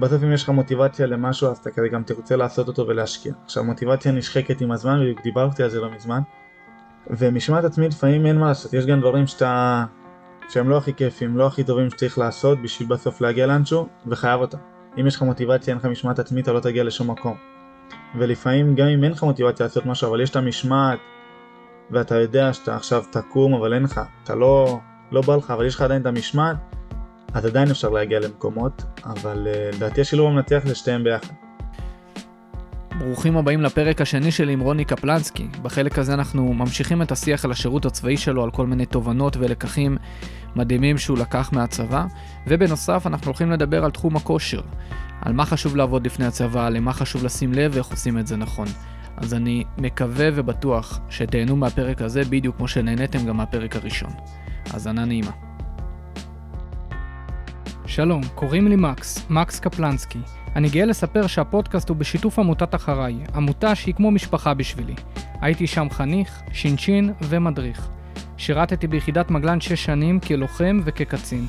בסוף אם יש לך מוטיבציה למשהו אז אתה כזה גם תרצה לעשות אותו ולהשקיע. עכשיו מוטיבציה נשחקת עם הזמן, בדיוק דיברתי על זה לא מזמן. ומשמעת עצמית לפעמים אין מה לעשות, יש גם דברים שאתה... שהם לא הכי כיפים, לא הכי טובים שצריך לעשות בשביל בסוף להגיע לאנשהו, וחייב אותם. אם יש לך מוטיבציה, אין לך משמעת עצמית, אתה לא תגיע לשום מקום. ולפעמים גם אם אין לך מוטיבציה לעשות משהו, אבל יש את המשמעת, ואתה יודע שאתה עכשיו תקום, אבל אין לך, אתה לא, לא בא לך, אבל יש לך עדיין את המשמעת, אז עדיין אפשר להגיע למקומות, אבל אה, לדעתי השילוב המנצח זה שתיהם ביחד. ברוכים הבאים לפרק השני שלי עם רוני קפלנסקי. בחלק הזה אנחנו ממשיכים את השיח על השירות הצבאי שלו, על כל מיני תובנות ולקחים מדהימים שהוא לקח מהצבא, ובנוסף אנחנו הולכים לדבר על תחום הכושר, על מה חשוב לעבוד לפני הצבא, למה חשוב לשים לב ואיך עושים את זה נכון. אז אני מקווה ובטוח שתהנו מהפרק הזה בדיוק כמו שנהניתם גם מהפרק הראשון. האזנה נעימה. שלום, קוראים לי מקס, מקס קפלנסקי. אני גאה לספר שהפודקאסט הוא בשיתוף עמותת אחריי, עמותה שהיא כמו משפחה בשבילי. הייתי שם חניך, שינשין ומדריך. שירתתי ביחידת מגלן 6 שנים כלוחם וכקצין.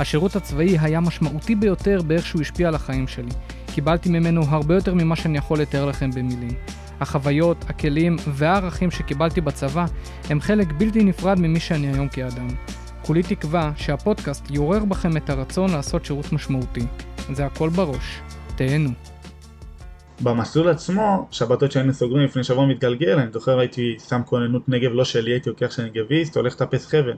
השירות הצבאי היה משמעותי ביותר באיך שהוא השפיע על החיים שלי. קיבלתי ממנו הרבה יותר ממה שאני יכול לתאר לכם במילים. החוויות, הכלים והערכים שקיבלתי בצבא הם חלק בלתי נפרד ממי שאני היום כאדם. כולי תקווה שהפודקאסט יעורר בכם את הרצון לעשות שירות משמעותי. זה הכל בראש. תהנו. במסלול עצמו, שבתות שהיינו סוגרים לפני שבוע מתגלגל, אני זוכר הייתי שם כוננות נגב לא שלי, הייתי לוקח שאני גביסט, הולך לטפס חבל.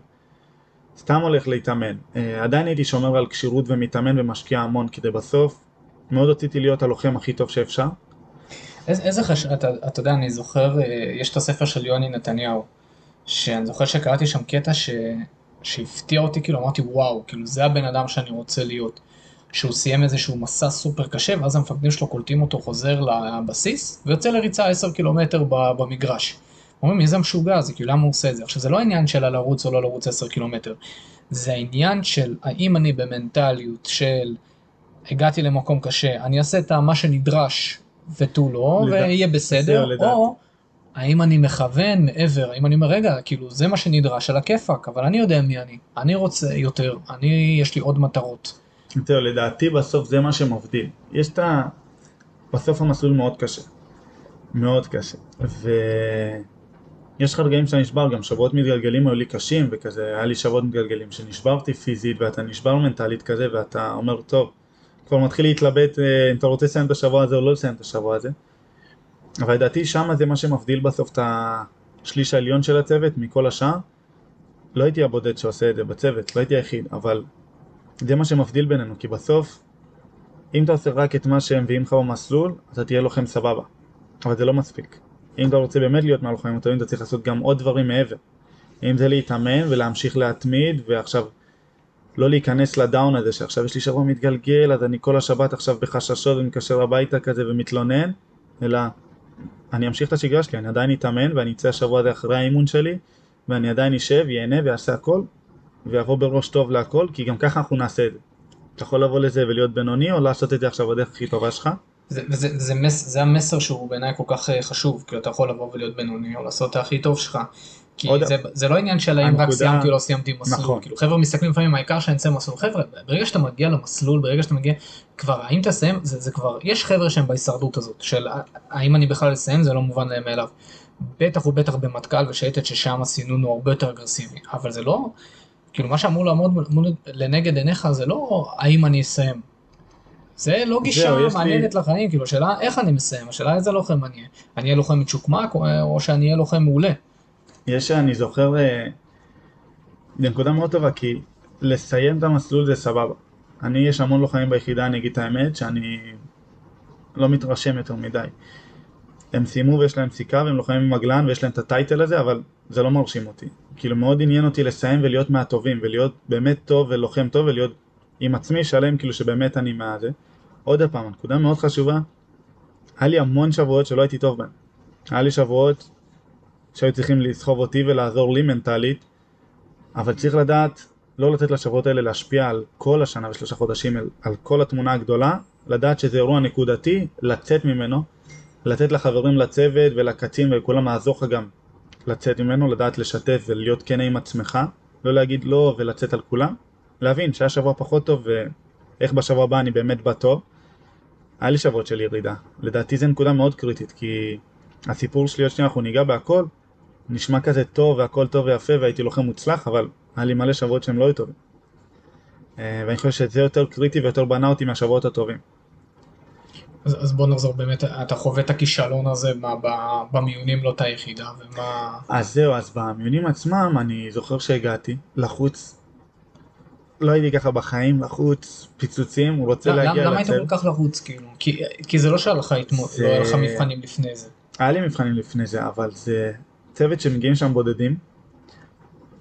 סתם הולך להתאמן. אה, עדיין הייתי שומר על כשירות ומתאמן ומשקיע המון, כדי בסוף מאוד רציתי להיות הלוחם הכי טוב שאפשר. איזה חש... אתה, אתה יודע, אני זוכר, אה, יש את הספר של יוני נתניהו, שאני זוכר שקראתי שם קטע ש... שהפתיע אותי, כאילו אמרתי וואו, כאילו זה הבן אדם שאני רוצה להיות. שהוא סיים איזשהו מסע סופר קשה, ואז המפקדים שלו קולטים אותו חוזר לבסיס, ויוצא לריצה 10 קילומטר במגרש. אומרים, מי זה משוגע הזה, כאילו למה הוא עושה את זה? עכשיו זה לא עניין של לרוץ או לא לרוץ 10 קילומטר, זה העניין של האם אני במנטליות של הגעתי למקום קשה, אני אעשה את מה שנדרש ותו לא, לדע... ויהיה בסדר, או האם אני מכוון מעבר, האם אני אומר, רגע, כאילו זה מה שנדרש על הכיפאק, אבל אני יודע מי אני, אני רוצה יותר, אני, יש לי עוד מטרות. זהו, לדעתי בסוף זה מה שמבדיל. יש את ה... בסוף המסלול מאוד קשה. מאוד קשה. ויש לך רגעים שאתה נשבר, גם שבועות מתגלגלים היו לי קשים וכזה, היה לי שבועות מתגלגלים שנשברתי פיזית ואתה נשבר מנטלית כזה ואתה אומר, טוב, כבר מתחיל להתלבט אה, אם אתה רוצה לסיים את השבוע הזה או לא לסיים את השבוע הזה. אבל לדעתי שמה זה מה שמבדיל בסוף את השליש העליון של הצוות מכל השאר. לא הייתי הבודד שעושה את זה בצוות, לא הייתי היחיד, אבל זה מה שמבדיל בינינו, כי בסוף, אם אתה עושה רק את מה שהם מביאים לך במסלול, אתה תהיה לוחם סבבה. אבל זה לא מספיק. אם אתה רוצה באמת להיות מהלוחמים הטובים, אתה צריך לעשות גם עוד דברים מעבר. אם זה להתאמן ולהמשיך להתמיד, ועכשיו לא להיכנס לדאון הזה, שעכשיו יש לי שבוע מתגלגל, אז אני כל השבת עכשיו בחששות ומקשר הביתה כזה ומתלונן, אלא אני אמשיך את השגרה שלי, אני עדיין אתאמן ואני אצא השבוע הזה אחרי האימון שלי, ואני עדיין אשב, ייהנה ואעשה הכל, ויבוא בראש טוב להכל, כי גם ככה אנחנו נעשה את זה. אתה יכול לבוא לזה ולהיות בינוני, או לעשות את זה עכשיו בדרך הכי טובה שלך. זה, זה, זה, מס, זה המסר שהוא בעיניי כל כך אה, חשוב, כאילו אתה יכול לבוא ולהיות בינוני, או לעשות את הכי טוב שלך. כי זה, זה לא עניין של האם רק סיימתי או לא סיימתי מסלול, נכון. כאילו חבר'ה מסתכלים לפעמים העיקר שאני אצא מסלול, חבר'ה ברגע שאתה מגיע למסלול, ברגע שאתה מגיע, כבר האם תסיים, זה, זה כבר, יש חבר'ה שהם בהישרדות הזאת, של האם אני בכלל אסיים זה לא מובן להם מאליו. בטח ובטח במטכ"ל ושייטת ששם הסינון הוא הרבה יותר אגרסיבי, אבל זה לא, כאילו מה שאמור לעמוד לנגד עיניך זה לא האם אני אסיים. זה לא גישה מעניינת לי... לחיים, כאילו השאלה איך אני מסיים, השאלה איזה לוחם אני אהיה. אני אהיה לוחם מצ'וקמק או, או שאני אהיה לוחם מעולה. יש, אני זוכר, אה, נקודה מאוד טובה, כי לסיים את המסלול זה סבבה. אני, יש המון לוחמים ביחידה, אני אגיד את האמת, שאני לא מתרשם יותר מדי. הם סיימו ויש להם סיכה והם לוחמים עם מגלן ויש להם את הטייטל הזה, אבל זה לא מרשים אותי. כאילו מאוד עניין אותי לסיים ולהיות מהטובים ולהיות באמת טוב ולוחם טוב ולהיות עם עצמי שלם כאילו שבאמת אני מה זה. עוד פעם, נקודה מאוד חשובה, היה לי המון שבועות שלא הייתי טוב בהם. היה לי שבועות שהיו צריכים לסחוב אותי ולעזור לי מנטלית, אבל צריך לדעת לא לתת לשבועות האלה להשפיע על כל השנה ושלושה חודשים, על כל התמונה הגדולה, לדעת שזה אירוע נקודתי, לצאת ממנו, לתת לחברים לצוות ולקצין ולכולם לעזור לך גם לצאת ממנו, לדעת לשתף ולהיות כן עם עצמך, לא להגיד לא ולצאת על כולם, להבין שהיה שבוע פחות טוב ואיך בשבוע הבא אני באמת בא טוב, היה לי שבועות של ירידה. לדעתי זו נקודה מאוד קריטית, כי הסיפור שלי, עוד שנייה אנחנו ניגע בהכל, נשמע כזה טוב והכל טוב ויפה והייתי לוחם מוצלח, אבל היה לי מלא שבועות שהם לא היו טובים. אה, ואני חושב שזה יותר קריטי ויותר בנה אותי מהשבועות הטובים. אז, אז בוא נחזור באמת, אתה חווה את הכישלון הזה, מה ב- במיונים לא את היחידה, ומה... אז זהו, אז במיונים עצמם אני זוכר שהגעתי לחוץ, לא הייתי ככה בחיים, לחוץ, פיצוצים, הוא רוצה למה, להגיע למה היית. כל כך לחוץ כאילו? כי, כי זה לא שהיה לך, התמו... זה- לא היה לך מבחנים לפני זה. היה לי מבחנים לפני זה, אבל זה צוות שמגיעים שם בודדים,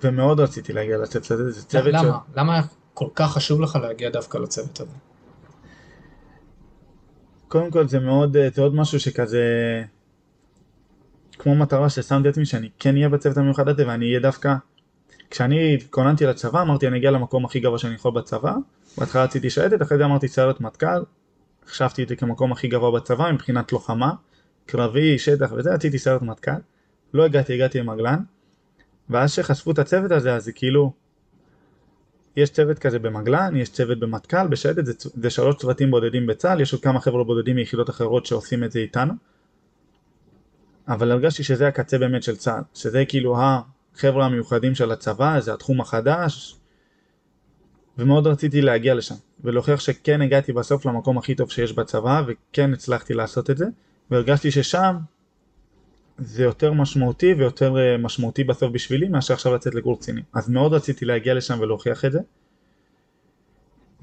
ומאוד רציתי להגיע לצוות הזה, זה צוות למה? למה היה כל כך חשוב לך להגיע דווקא לצוות הזה? קודם כל זה מאוד, זה עוד משהו שכזה, כמו מטרה ששמתי לעצמי שאני כן אהיה בצוות המיוחד הזה ואני אהיה דווקא, כשאני התכוננתי לצבא אמרתי אני אגיע למקום הכי גבוה שאני יכול בצבא, בהתחלה רציתי שייטת, אחרי זה אמרתי סיירת מטכ"ל, החשבתי את זה כמקום הכי גבוה בצבא מבחינת לוחמה, קרבי, שטח וזה, רציתי סיירת מטכ"ל, לא הגעתי, הגעתי למגלן, ואז שחשפו את הצוות הזה אז זה כאילו, יש צוות כזה במגלן, יש צוות במטכ"ל, בשייטת, זה, זה שלוש צוותים בודדים בצה"ל, יש עוד כמה חבר'ה בודדים מיחידות אחרות שעושים את זה איתנו. אבל הרגשתי שזה הקצה באמת של צה"ל, שזה כאילו החבר'ה המיוחדים של הצבא, זה התחום החדש, ומאוד רציתי להגיע לשם, ולהוכיח שכן הגעתי בסוף למקום הכי טוב שיש בצבא, וכן הצלחתי לעשות את זה, והרגשתי ששם זה יותר משמעותי ויותר אה, משמעותי בסוף בשבילי מאשר עכשיו לצאת לקורס קצינים. אז מאוד רציתי להגיע לשם ולהוכיח את זה.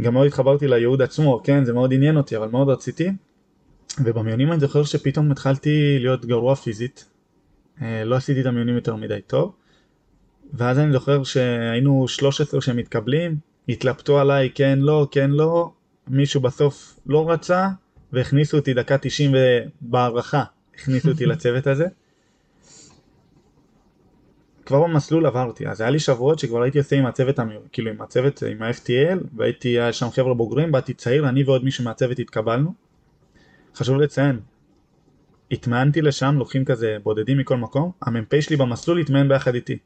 גם מאוד התחברתי לייעוד עצמו, כן, זה מאוד עניין אותי, אבל מאוד רציתי. ובמיונים אני זוכר שפתאום התחלתי להיות גרוע פיזית. אה, לא עשיתי את המיונים יותר מדי טוב. ואז אני זוכר שהיינו 13 שמתקבלים, התלבטו עליי כן לא, כן לא, מישהו בסוף לא רצה, והכניסו אותי דקה 90 בהערכה, הכניסו אותי לצוות הזה. כבר במסלול עברתי, אז היה לי שבועות שכבר הייתי עושה עם הצוות, כאילו עם הצוות, עם ה-FTL, והייתי, היה שם חבר'ה בוגרים, באתי צעיר, אני ועוד מישהו מהצוות התקבלנו. חשוב לציין, התמאנתי לשם, לוקחים כזה בודדים מכל מקום, המ"פ שלי במסלול התמאן ביחד איתי.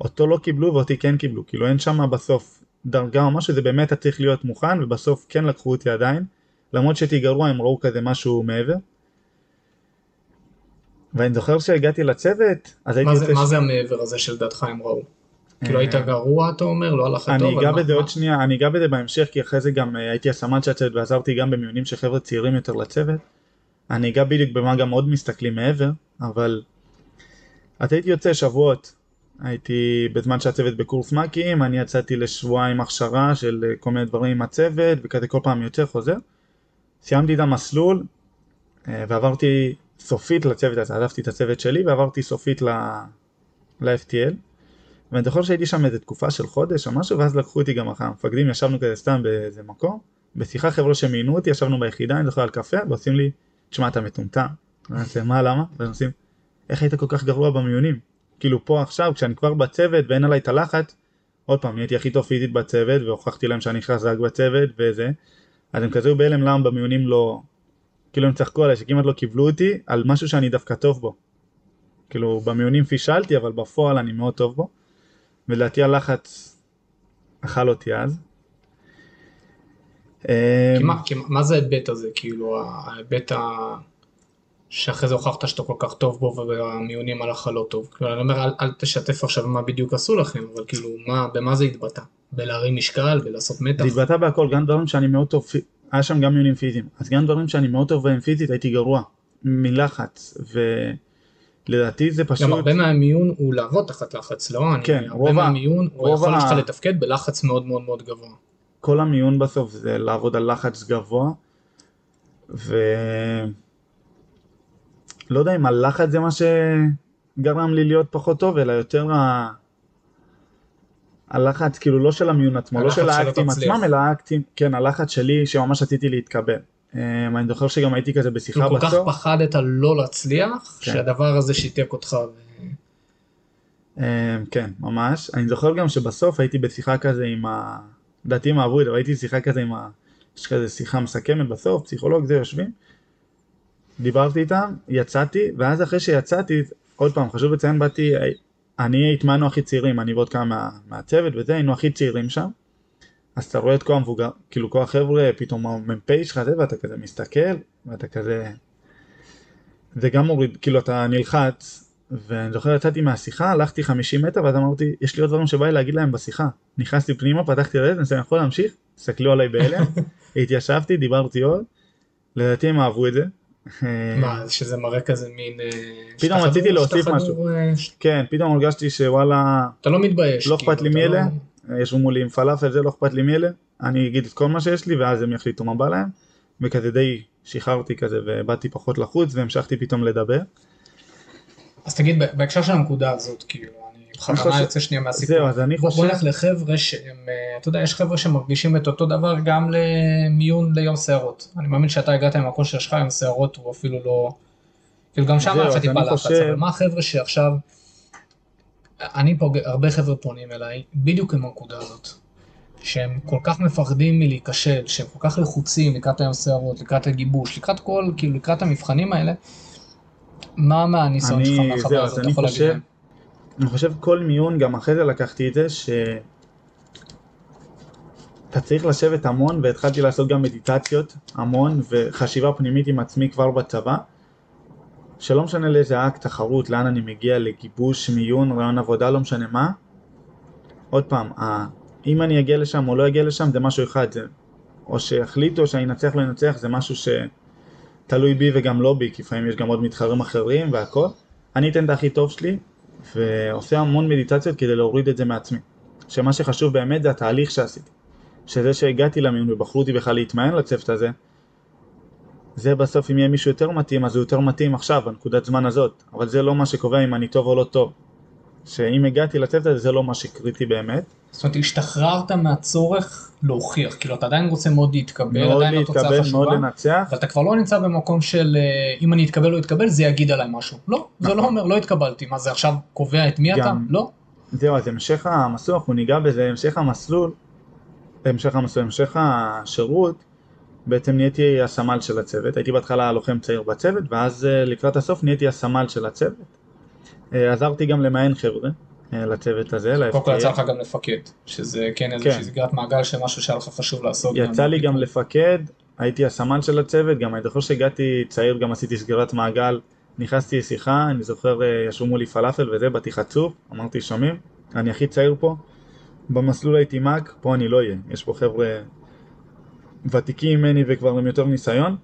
אותו לא קיבלו ואותי כן קיבלו, כאילו אין שם בסוף דרגה או משהו, זה באמת אתה צריך להיות מוכן, ובסוף כן לקחו אותי עדיין, למרות שהייתי גרוע הם ראו כזה משהו מעבר. ואני זוכר שהגעתי לצוות, אז הייתי מה זה. מה זה המעבר הזה שלדעתך הם ראו? כאילו אה, היית גרוע אתה אומר? לא הלך טוב? אני אגע בזה עוד שנייה, אני אגע בזה בהמשך, כי אחרי זה גם אה, הייתי הסמ"ד של הצוות ועזרתי גם במיונים של חבר'ה צעירים יותר לצוות. אני אגע בדיוק במה גם עוד מסתכלים מעבר, אבל... אז הייתי יוצא שבועות, הייתי בזמן שהצוות בקורס מ"כים, אני יצאתי לשבועיים הכשרה של אה, כל מיני דברים עם הצוות, וכזה כל פעם יוצא חוזר. סיימתי את המסלול, ועברתי סופית לצוות הזה, עזבתי את הצוות שלי ועברתי סופית ל- ל-FTL. ואני זוכר שהייתי שם איזה תקופה של חודש או משהו, ואז לקחו אותי גם אחרי המפקדים, ישבנו כזה סתם באיזה מקום, בשיחה חבר'ה שמינו אותי, ישבנו ביחידה, אני זוכר על קפה, ועושים לי, תשמע אתה מטומטם. ואני עושה, מה למה? והם עושים, איך היית כל כך גרוע במיונים? כאילו פה עכשיו, כשאני כבר בצוות ואין עליי את הלחץ, עוד פעם, נהייתי הכי טוב פיזית בצוות, והוכחתי להם שאני חזק בצוות וזה, אז הם כזה היו בהלם למה במיונים לא, כאילו הם צחקו עליי שכמעט לא קיבלו אותי על משהו שאני דווקא טוב בו. כאילו במיונים פישלתי, אבל בפועל אני מאוד טוב בו. ולדעתי הלחץ אכל אותי אז. כי אמ, מה, כי מה זה ההיבט הזה? כאילו ההיבט ה... שאחרי זה הוכחת שאתה כל כך טוב בו והמיונים הלך לא טוב. כאילו אני אומר אל, אל תשתף עכשיו מה בדיוק עשו לכם, אבל כאילו מה, במה זה התבטא? בלהרים משקל, בלעשות מתח? זה התבטא בהכל, גם דברים שאני מאוד טוב, היה שם גם מיונים פיזיים, אז גם דברים שאני מאוד טוב בהם פיזית הייתי גרוע, מלחץ, ולדעתי זה פשוט, גם הרבה מהמיון הוא לעבוד תחת לחץ, לא? אני- כן, הרבה רוב ה- מהמיון הוא רוב יכול ה- שלך לתפקד בלחץ מאוד מאוד מאוד גבוה. כל המיון בסוף זה לעבוד על לחץ גבוה, ו... לא יודע אם הלחץ זה מה שגרם לי להיות פחות טוב, אלא יותר ה... הלחץ, כאילו לא של המיון עצמו, לא של האקטים. עצמם, אלא האקטים, כן, הלחץ שלי שממש רציתי להתקבל. אמ, אני זוכר שגם הייתי כזה בשיחה כאילו כל כך בסוף. פחדת לא להצליח, כן. שהדבר הזה שיתק אותך. ו- אמ, כן, ממש. אני זוכר גם שבסוף הייתי בשיחה כזה עם ה... לדעתי את זה, אבל הייתי שיחה כזה עם ה... יש כזה שיחה מסכמת בסוף, פסיכולוג זה יושבים. דיברתי איתם, יצאתי, ואז אחרי שיצאתי, עוד פעם, חשוב לציין, באתי, אני התמנו הכי צעירים, אני ועוד כמה מה, מהצוות וזה, היינו הכי צעירים שם. אז אתה רואה את כל המבוגר, כאילו כל החבר'ה, פתאום המ"פ שלך זה, ואתה כזה מסתכל, ואתה כזה... זה גם מוריד, כאילו אתה נלחץ, ואני זוכר יצאתי מהשיחה, הלכתי 50 מטר, ואז אמרתי, יש לי עוד דברים שבא לי להגיד להם בשיחה. נכנסתי פנימה, פתחתי לזה, אני יכול להמשיך? הסתכלו עליי בהלם, התיישבתי, דיברתי עוד, לדעתי הם אהבו את זה. מה, שזה מראה כזה מין... אה, פתאום רציתי להוסיף משהו. אה, כן, פתאום הרגשתי שוואלה, אתה לא מתבייש. לא אכפת לי כאילו, מי אלה, לא- ישבו מולי עם פלאפל, זה לא אכפת לי מי אלה, אני אגיד את כל מה שיש לי ואז הם יחליטו מה בא להם, וכזה די שחררתי כזה ובאתי פחות לחוץ והמשכתי פתאום לדבר. אז תגיד, בהקשר של הנקודה הזאת, כאילו, חושב- יוצא שנייה מהסיפור. זהו, אז אני חושב, בוא נלך לחבר'ה שהם, אה, אתה יודע, יש חבר'ה שמרגישים את אותו דבר גם למיון ליום שערות. אני מאמין שאתה הגעת עם הכושר שלך, יום שערות הוא אפילו לא... כאילו גם שם היה לך טיפה לחץ, אבל מה החבר'ה שעכשיו... אני פוגע, הרבה חבר'ה פונים אליי, בדיוק עם הנקודה הזאת. שהם כל כך מפחדים מלהיכשל, שהם כל כך לחוצים לקראת היום שערות, לקראת הגיבוש, לקראת כל, כאילו לקראת המבחנים האלה. מה מהניסיון שלך מהחברה הזאת, אתה יכול להגיד להם? אני חושב כל מיון, גם אחרי זה לקחתי את זה, ש... אתה צריך לשבת המון, והתחלתי לעשות גם מדיטציות המון, וחשיבה פנימית עם עצמי כבר בצבא, שלא משנה לאיזה אקט, תחרות, לאן אני מגיע, לגיבוש, מיון, רעיון עבודה, לא משנה מה. עוד פעם. אם אני אגיע לשם או לא אגיע לשם זה משהו אחד, זה או שיחליטו שאני אנצח לא אנצח, זה משהו שתלוי בי וגם לא בי, כי לפעמים יש גם עוד מתחרים אחרים והכל. אני אתן את הכי טוב שלי, ועושה המון מדיטציות כדי להוריד את זה מעצמי. שמה שחשוב באמת זה התהליך שעשיתי. שזה שהגעתי למיון ובחרו אותי בכלל להתמיין לצוות הזה, זה בסוף אם יהיה מישהו יותר מתאים אז הוא יותר מתאים עכשיו, בנקודת זמן הזאת, אבל זה לא מה שקובע אם אני טוב או לא טוב. שאם הגעתי לצוות הזה זה לא מה שקריטי באמת. זאת אומרת, השתחררת מהצורך להוכיח, כאילו אתה עדיין רוצה מאוד להתקבל, מאוד עדיין התוצאה להתקבל, מאוד חשובה, לנצח. אבל אתה כבר לא נמצא במקום של אה, אם אני אתקבל או אתקבל זה יגיד עליי משהו. לא, זה לא אומר לא התקבלתי, מה זה עכשיו קובע את מי אתה? גם- לא. זהו, אז המשך המסלול, אנחנו ניגע בזה, המשך המסלול, המשך המסלול, המשך השירות, בעצם נהייתי הסמל של הצוות, הייתי בהתחלה לוחם צעיר בצוות, ואז אה, לקראת הסוף נהייתי הסמל של הצוות. אה, עזרתי גם למען חבר'ה לצוות הזה, קודם כל ל-FTA. יצא לך גם לפקד, שזה כן איזושהי כן. סגירת מעגל של משהו שהיה לך חשוב לעשות. יצא לי גם לפקד, הייתי הסמל של הצוות, גם אני זוכר שהגעתי צעיר, גם עשיתי סגירת מעגל, נכנסתי לשיחה, אני זוכר אה, ישבו מולי פלאפל וזה, באתי חצוף, אמרתי שומעים, אני הכי צעיר פה, במסלול הייתי מאג, פה אני לא אהיה, יש פה חבר'ה ותיקים ממני וכבר עם יותר ניסיון,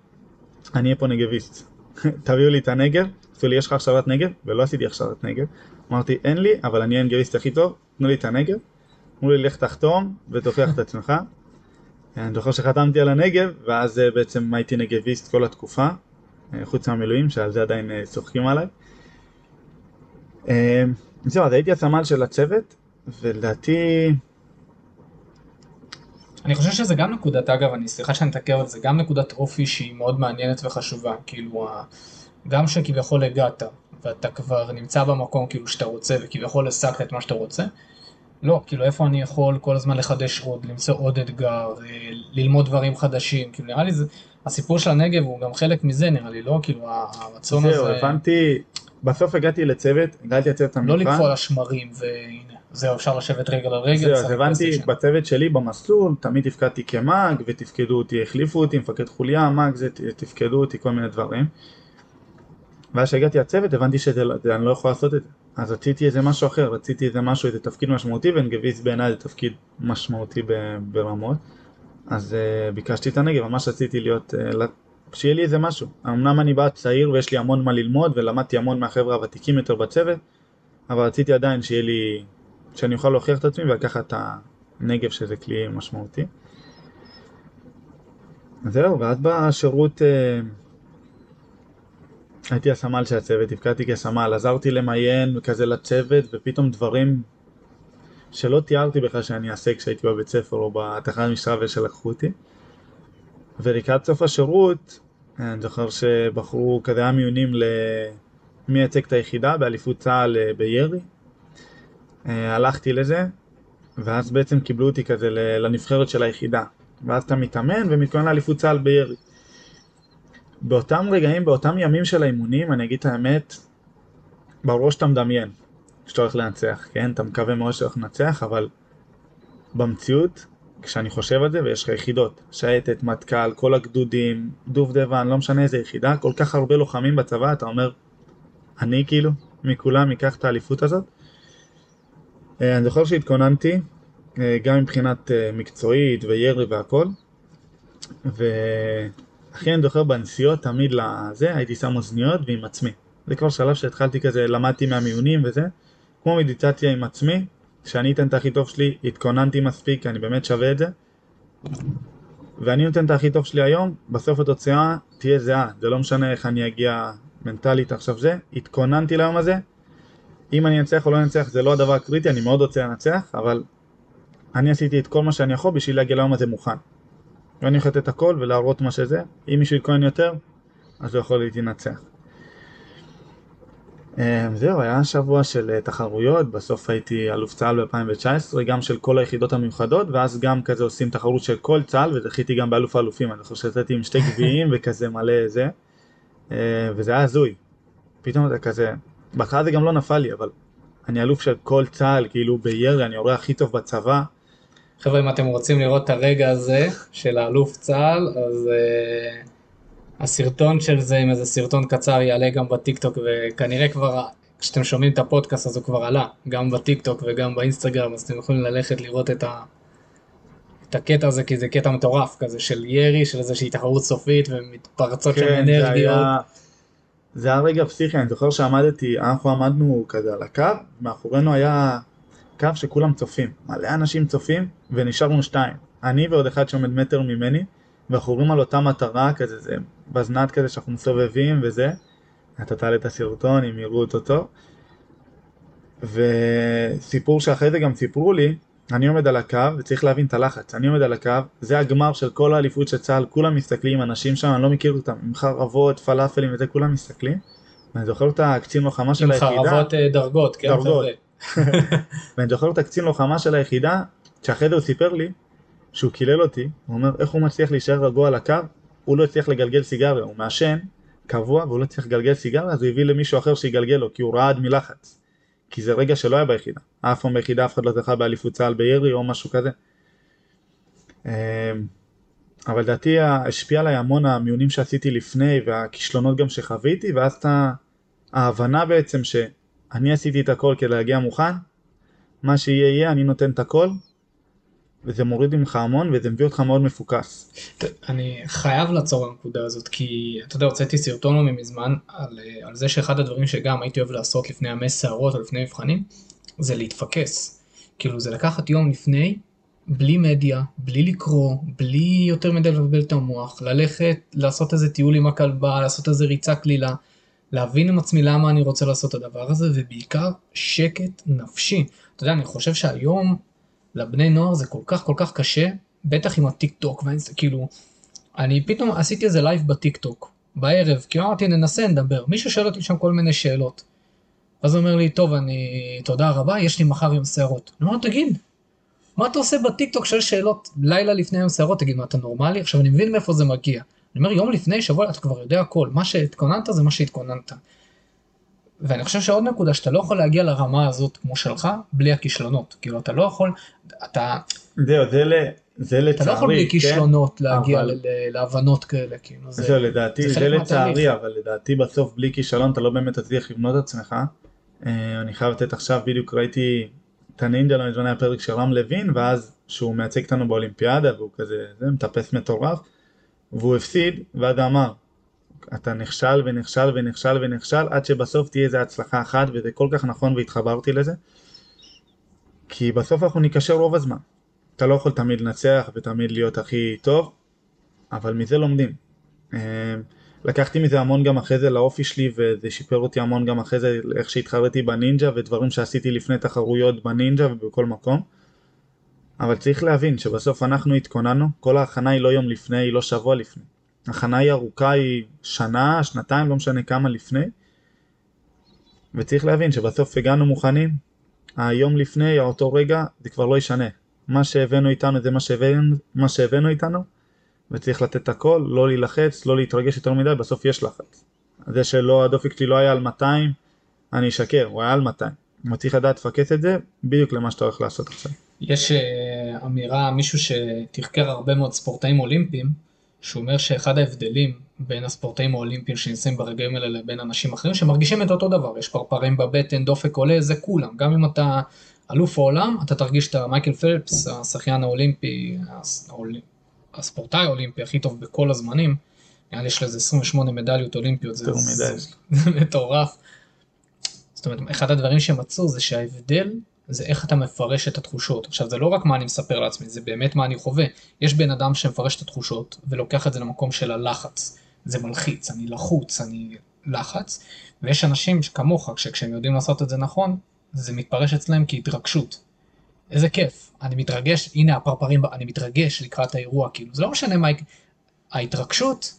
אני אהיה פה נגביסט, תביאו לי את הנגב, עשו לי יש לך הכשרת נגב, ולא עשיתי הכשרת נגב, אמרתי אין לי, אבל אני הנגביסט הכי טוב, תנו לי את הנגב, אמרו לי לך תחתום ותוכיח את עצמך, אני זוכר שחתמתי על הנגב, ואז אה, בעצם הייתי נגביסט כל התקופה, אה, חוץ מהמילואים, שעל זה עדיין אה, צוחקים עליי. זהו, אז הייתי הסמל של הצוות, ולדעתי, אני חושב שזה גם נקודת, אגב, אני סליחה שאני מתעכב על זה, גם נקודת אופי שהיא מאוד מעניינת וחשובה, כאילו, גם שכביכול הגעת, ואתה כבר נמצא במקום כאילו שאתה רוצה, וכביכול השגת את מה שאתה רוצה, לא, כאילו איפה אני יכול כל הזמן לחדש עוד, למצוא עוד אתגר, אה, ללמוד דברים חדשים, כאילו נראה לי זה, הסיפור של הנגב הוא גם חלק מזה נראה לי, לא? כאילו הרצון זהו, הזה, הבנתי, בסוף הגעתי לצוות, הגעתי לצוות לא המבחן, לקפוא על השמרים, והנה, זהו, אפשר לשבת רגל על רגל, זהו, אז הבנתי. בצוות שלי במסלול, תמיד תפקדתי כמאג, ותפקדו אותי, החליפו אותי, מפקד חוליה, מאג זה, תפקדו אותי, כל מיני דברים. ואז כשהגעתי לצוות הבנתי שאני לא יכול לעשות את זה. אז רציתי איזה משהו אחר, רציתי איזה משהו, איזה תפקיד משמעותי, ונגביס בעיניי זה תפקיד משמעותי ברמות. אז uh, ביקשתי את הנגב, ממש רציתי להיות, uh, שיהיה לי איזה משהו. אמנם אני בא צעיר ויש לי המון מה ללמוד, ולמדתי המון מהחבר'ה הוותיקים יותר בצוות, אבל רציתי עדיין שיהיה לי, שאני אוכל להוכיח את עצמי ולקחת את הנגב שזה כלי משמעותי. זהו, ואז בשירות אה, הייתי הסמל של הצוות, תפקדתי כסמל, עזרתי למיין כזה לצוות, ופתאום דברים שלא תיארתי בכלל שאני אעשה כשהייתי בבית ספר או בתחנת משטרה ושלקחו אותי. ולקראת סוף השירות, אני זוכר שבחרו כזה היה מיונים למי ייצג את היחידה באליפות צה"ל אה, בירי. אה, הלכתי לזה, ואז בעצם קיבלו אותי כזה לנבחרת של היחידה. ואז אתה מתאמן ומתכונן לאליפות צה"ל בירי. באותם רגעים, באותם ימים של האימונים, אני אגיד את האמת, בראש אתה מדמיין שאתה הולך לנצח, כן? אתה מקווה מאוד שאתה הולך לנצח, אבל במציאות כשאני חושב על זה, ויש לך יחידות, שייטת, מטכ"ל, כל הגדודים, דובדבן, לא משנה איזה יחידה, כל כך הרבה לוחמים בצבא, אתה אומר, אני כאילו, מכולם אקח את האליפות הזאת. אה, אני זוכר שהתכוננתי, אה, גם מבחינת אה, מקצועית וירי והכל, והכי אני זוכר בנסיעות תמיד לזה, הייתי שם אוזניות ועם עצמי. זה כבר שלב שהתחלתי כזה, למדתי מהמיונים וזה, כמו מדיטציה עם עצמי, שאני אתן את הכי טוב שלי, התכוננתי מספיק, אני באמת שווה את זה. ואני נותן את הכי טוב שלי היום, בסוף התוצאה תהיה זהה, זה לא משנה איך אני אגיע מנטלית עכשיו זה, התכוננתי ליום הזה, אם אני אנצח או לא אנצח זה לא הדבר הקריטי, אני מאוד רוצה לנצח, אבל אני עשיתי את כל מה שאני יכול בשביל להגיע ליום הזה מוכן. ואני יכול לתת הכל ולהראות מה שזה, אם מישהו יתכונן יותר, אז הוא יכול להתנצח. אה, זהו, היה שבוע של אה, תחרויות, בסוף הייתי אלוף צה"ל ב-2019, גם של כל היחידות המיוחדות, ואז גם כזה עושים תחרות של כל צה"ל, וזכיתי גם באלוף האלופים, אני חושב שיצאתי עם שתי גביעים וכזה מלא זה, אה, וזה היה הזוי. פתאום אתה כזה, בהתחלה זה גם לא נפל לי, אבל אני אלוף של כל צה"ל, כאילו בירי, אני הורה הכי טוב בצבא. חבר'ה, אם אתם רוצים לראות את הרגע הזה של האלוף צה"ל, אז uh, הסרטון של זה עם איזה סרטון קצר יעלה גם בטיקטוק, וכנראה כבר, כשאתם שומעים את הפודקאסט אז הוא כבר עלה, גם בטיקטוק וגם באינסטגרם, אז אתם יכולים ללכת לראות את, ה, את הקטע הזה, כי זה קטע מטורף כזה של ירי, של איזושהי תחרות סופית ומתפרצות כן, זה אנרגיות. היה... זה היה רגע פסיכי, אני זוכר שעמדתי, אנחנו עמדנו כזה על הקו, מאחורינו היה קו שכולם צופים, מלא אנשים צופים, ונשארנו שתיים. אני ועוד אחד שעומד מטר ממני, ואנחנו רואים על אותה מטרה, כזה, זה בזנת כזה שאנחנו מסובבים וזה. אתה תעלה את הסרטון, אם יראו אותו טוב. וסיפור שאחרי זה גם סיפרו לי, אני עומד על הקו, וצריך להבין את הלחץ, אני עומד על הקו, זה הגמר של כל האליפות של צה"ל, כולם מסתכלים, אנשים שם, אני לא מכיר אותם, עם חרבות, פלאפלים וזה, כולם מסתכלים. ואני זוכר את הקצין לוחמה של עם היחידה, חרבות אה, דרגות, כן? דרגות. ואני זוכר את הקצין לוחמה של היחידה, הוא סיפר לי, שהוא קילל אותי, הוא אומר, איך הוא מצליח להישאר רגוע על הקו? הוא לא הצליח לגלגל סיגריה, הוא מעשן קבוע, והוא לא הצליח לגלגל סיגריה, אז הוא הביא למישהו אחר שיגלגל לו, כי הוא רעד מלחץ. כי זה רגע שלא היה ביחידה. אף פעם ביחידה אף אחד לא זכה באליפות צה"ל בירי או משהו כזה. אמ, אבל לדעתי השפיע עליי המון המיונים שעשיתי לפני והכישלונות גם שחוויתי ואז אתה ההבנה בעצם שאני עשיתי את הכל כדי להגיע מוכן מה שיהיה יהיה אני נותן את הכל וזה מוריד ממך המון וזה מביא אותך מאוד מפוקס. אני חייב לעצור בנקודה הזאת, כי אתה יודע, הוצאתי סרטון לא מזמן על, אה, על זה שאחד הדברים שגם הייתי אוהב לעשות לפני ימי סערות או לפני מבחנים, זה להתפקס. כאילו זה לקחת יום לפני, בלי מדיה, בלי לקרוא, בלי יותר מדי לבלבל את המוח, ללכת, לעשות איזה טיול עם הכלבה, לעשות איזה ריצה קלילה, להבין עם עצמי למה אני רוצה לעשות את הדבר הזה, ובעיקר שקט נפשי. אתה יודע, אני חושב שהיום לבני נוער זה כל כך כל כך קשה, בטח עם הטיק טוק והאינסט... כאילו, אני פתאום עשיתי איזה live בטיק טוק, בערב, כי אמרתי ננסה נדבר, מישהו שואל אותי שם כל מיני שאלות. אז הוא אומר לי, טוב, אני, תודה רבה, יש לי מחר יום סיירות. אני אומר, תגיד, מה אתה עושה בטיק טוק שואל שאלות לילה לפני יום סיירות, תגיד, מה אתה נורמלי? עכשיו אני מבין מאיפה זה מגיע. אני אומר, יום לפני, שבוע, אתה כבר יודע הכל, מה שהתכוננת זה מה שהתכוננת. ואני חושב שעוד נקודה שאתה לא יכול להגיע לרמה הזאת כמו שלך בלי הכישלונות כאילו אתה לא יכול אתה זהו זה, ל... זה לצערי, אתה לא יכול בלי כן? כישלונות להגיע אבל- ל- להבנות כאלה כאילו זה זהו לדעתי זה זה, לצערי. אבל לדעתי בסוף בלי כישלון אתה לא באמת תצליח לבנות את עצמך. אה, אני חייב לתת עכשיו בדיוק ראיתי את הנינג'ה לא מזמן היה פרק של רם לוין ואז שהוא מייצג אותנו באולימפיאדה והוא כזה זה מטפס מטורף והוא הפסיד ואז אמר אתה נכשל ונכשל ונכשל ונכשל עד שבסוף תהיה איזה הצלחה אחת וזה כל כך נכון והתחברתי לזה כי בסוף אנחנו ניכשל רוב הזמן. אתה לא יכול תמיד לנצח ותמיד להיות הכי טוב אבל מזה לומדים. אה, לקחתי מזה המון גם אחרי זה לאופי שלי וזה שיפר אותי המון גם אחרי זה איך שהתחרתי בנינג'ה ודברים שעשיתי לפני תחרויות בנינג'ה ובכל מקום אבל צריך להבין שבסוף אנחנו התכוננו, כל ההכנה היא לא יום לפני, היא לא שבוע לפני. הכנה היא ארוכה, היא שנה, שנתיים, לא משנה כמה לפני. וצריך להבין שבסוף הגענו מוכנים, היום לפני, אותו רגע, זה כבר לא ישנה. מה שהבאנו איתנו זה מה שהבאנו, מה שהבאנו איתנו, וצריך לתת הכל, לא להילחץ, לא להתרגש יותר מדי, בסוף יש לחץ. זה שלא, הדופק שלי לא היה על 200, אני אשקר, הוא היה על 200. אבל צריך לדעת לפקס את זה בדיוק למה שאתה הולך לעשות עכשיו. יש אה, אמירה, מישהו שתחקר הרבה מאוד ספורטאים אולימפיים, שהוא אומר שאחד ההבדלים בין הספורטאים האולימפיים שנמצאים ברגעים האלה לבין אנשים אחרים, שמרגישים את אותו דבר, יש פרפרים בבטן, דופק עולה, זה כולם, גם אם אתה אלוף העולם, אתה תרגיש את מייקל פלפס, השחיין האולימפי, הספורטאי האולימפי הכי טוב בכל הזמנים, נראה לי יש לזה 28 מדליות אולימפיות, זה מטורף. זאת אומרת, אחד הדברים שמצאו זה שההבדל זה איך אתה מפרש את התחושות. עכשיו, זה לא רק מה אני מספר לעצמי, זה באמת מה אני חווה. יש בן אדם שמפרש את התחושות ולוקח את זה למקום של הלחץ. זה מלחיץ, אני לחוץ, אני לחץ, ויש אנשים כמוך, שכשהם יודעים לעשות את זה נכון, זה מתפרש אצלם כהתרגשות. איזה כיף, אני מתרגש, הנה הפרפרים, אני מתרגש לקראת האירוע, כאילו, זה לא משנה מה, ההתרגשות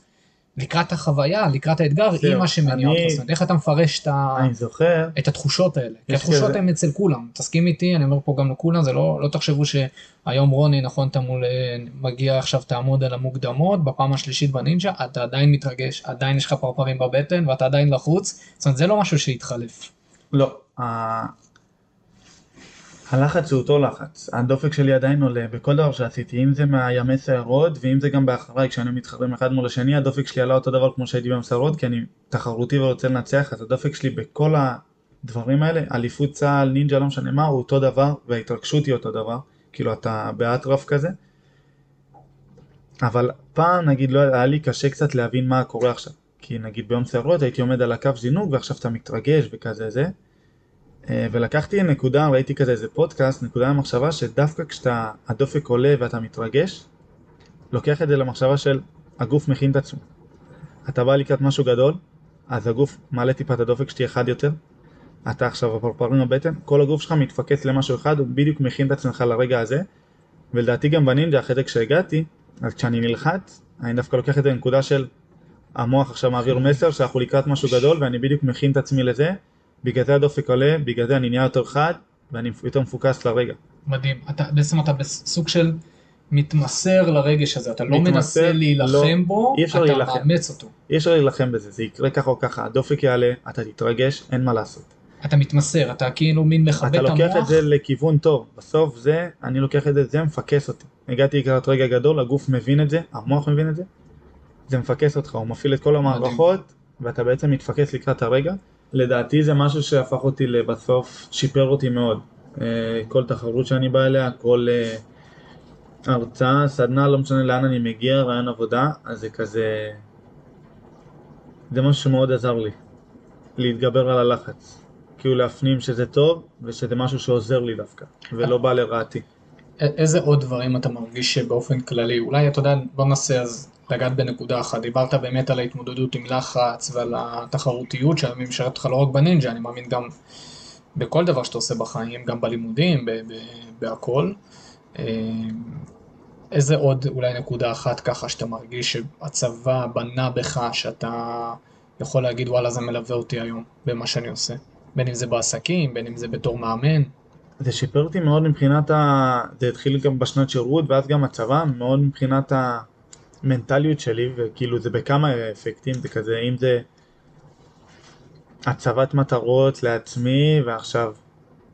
לקראת החוויה, לקראת האתגר, היא מה שמניע אותך. זאת אומרת, איך אתה מפרש את, ה... זוכר, את התחושות האלה. כי התחושות הן אצל כולם. תסכים איתי, אני אומר פה גם לכולם, זה לא, לא תחשבו שהיום רוני, נכון, אתה מול, אה, מגיע עכשיו תעמוד על המוקדמות, בפעם השלישית בנינג'ה, אתה עדיין מתרגש, עדיין יש לך פרפרים בבטן, ואתה עדיין לחוץ. זאת אומרת, זה לא משהו שהתחלף. לא, הלחץ הוא אותו לחץ, הדופק שלי עדיין עולה בכל דבר שעשיתי, אם זה מהימי סיירות ואם זה גם באחריי כשאני מתחרים אחד מול השני, הדופק שלי עלה אותו דבר כמו שהייתי במסיירות כי אני תחרותי ורוצה לנצח, אז הדופק שלי בכל הדברים האלה, אליפות צה"ל, נינג'ה, לא משנה מה, הוא אותו דבר וההתרגשות היא אותו דבר, כאילו אתה באטרף כזה. אבל פעם נגיד לא היה לי קשה קצת להבין מה קורה עכשיו, כי נגיד ביום סיירות הייתי עומד על הקו זינוק ועכשיו אתה מתרגש וכזה זה. אה, ולקחתי נקודה, ראיתי כזה איזה פודקאסט, נקודה למחשבה שדווקא כשאתה, הדופק עולה ואתה מתרגש, לוקח את זה למחשבה של הגוף מכין את עצמו. אתה בא לקראת משהו גדול, אז הגוף מעלה טיפה את הדופק שתהיה חד יותר, אתה עכשיו הפרפרים בבטן, כל הגוף שלך מתפקס למשהו אחד, הוא בדיוק מכין את עצמך לרגע הזה, ולדעתי גם בנינג'ה אחרי זה כשהגעתי, אז כשאני נלחץ, אני דווקא לוקח את זה לנקודה של המוח עכשיו מעביר מסר שאנחנו לקראת משהו גדול ואני בדיוק מכין את עצמי לזה, בגלל זה הדופק עולה, בגלל זה אני נהיה יותר חד ואני יותר מפוקס לרגע. מדהים, אתה, בעצם אתה בסוג של מתמסר לרגש הזה, אתה לא מתמסר, מנסה להילחם לא, בו, אתה להילחם. מאמץ אותו. אי אפשר להילחם בזה, זה יקרה ככה או ככה, הדופק יעלה, אתה תתרגש, אין מה לעשות. אתה מתמסר, אתה כאילו מין מכבה את המוח. אתה לוקח את זה לכיוון טוב, בסוף זה, אני לוקח את זה, זה מפקס אותי. הגעתי לקראת רגע גדול, הגוף מבין את זה, המוח מבין את זה, זה מפקס אותך, הוא מפעיל את כל המערכות, ואתה בעצם מתפקס לקראת הרגע. לדעתי זה משהו שהפך אותי לבסוף, שיפר אותי מאוד. אה, כל תחרות שאני בא אליה, כל אה, הרצאה, סדנה, לא משנה לאן אני מגיע, רעיון עבודה, אז זה כזה... זה משהו שמאוד עזר לי, להתגבר על הלחץ. כאילו להפנים שזה טוב, ושזה משהו שעוזר לי דווקא, ולא בא לרעתי. איזה עוד דברים אתה מרגיש שבאופן כללי, אולי אתה יודע, בוא נעשה אז לגעת בנקודה אחת, דיברת באמת על ההתמודדות עם לחץ ועל התחרותיות שאני משרת אותך לא רק בנינג'ה, אני מאמין גם בכל דבר שאתה עושה בחיים, גם בלימודים, בהכל. אה, איזה עוד אולי נקודה אחת ככה שאתה מרגיש שהצבא בנה בך, שאתה יכול להגיד וואלה זה מלווה אותי היום במה שאני עושה, בין אם זה בעסקים, בין אם זה בתור מאמן. זה שיפר אותי מאוד מבחינת ה... זה התחיל גם בשנת שירות ואז גם הצבא, מאוד מבחינת ה... המנטליות שלי, וכאילו זה בכמה אפקטים, זה כזה, אם זה הצבת מטרות לעצמי, ועכשיו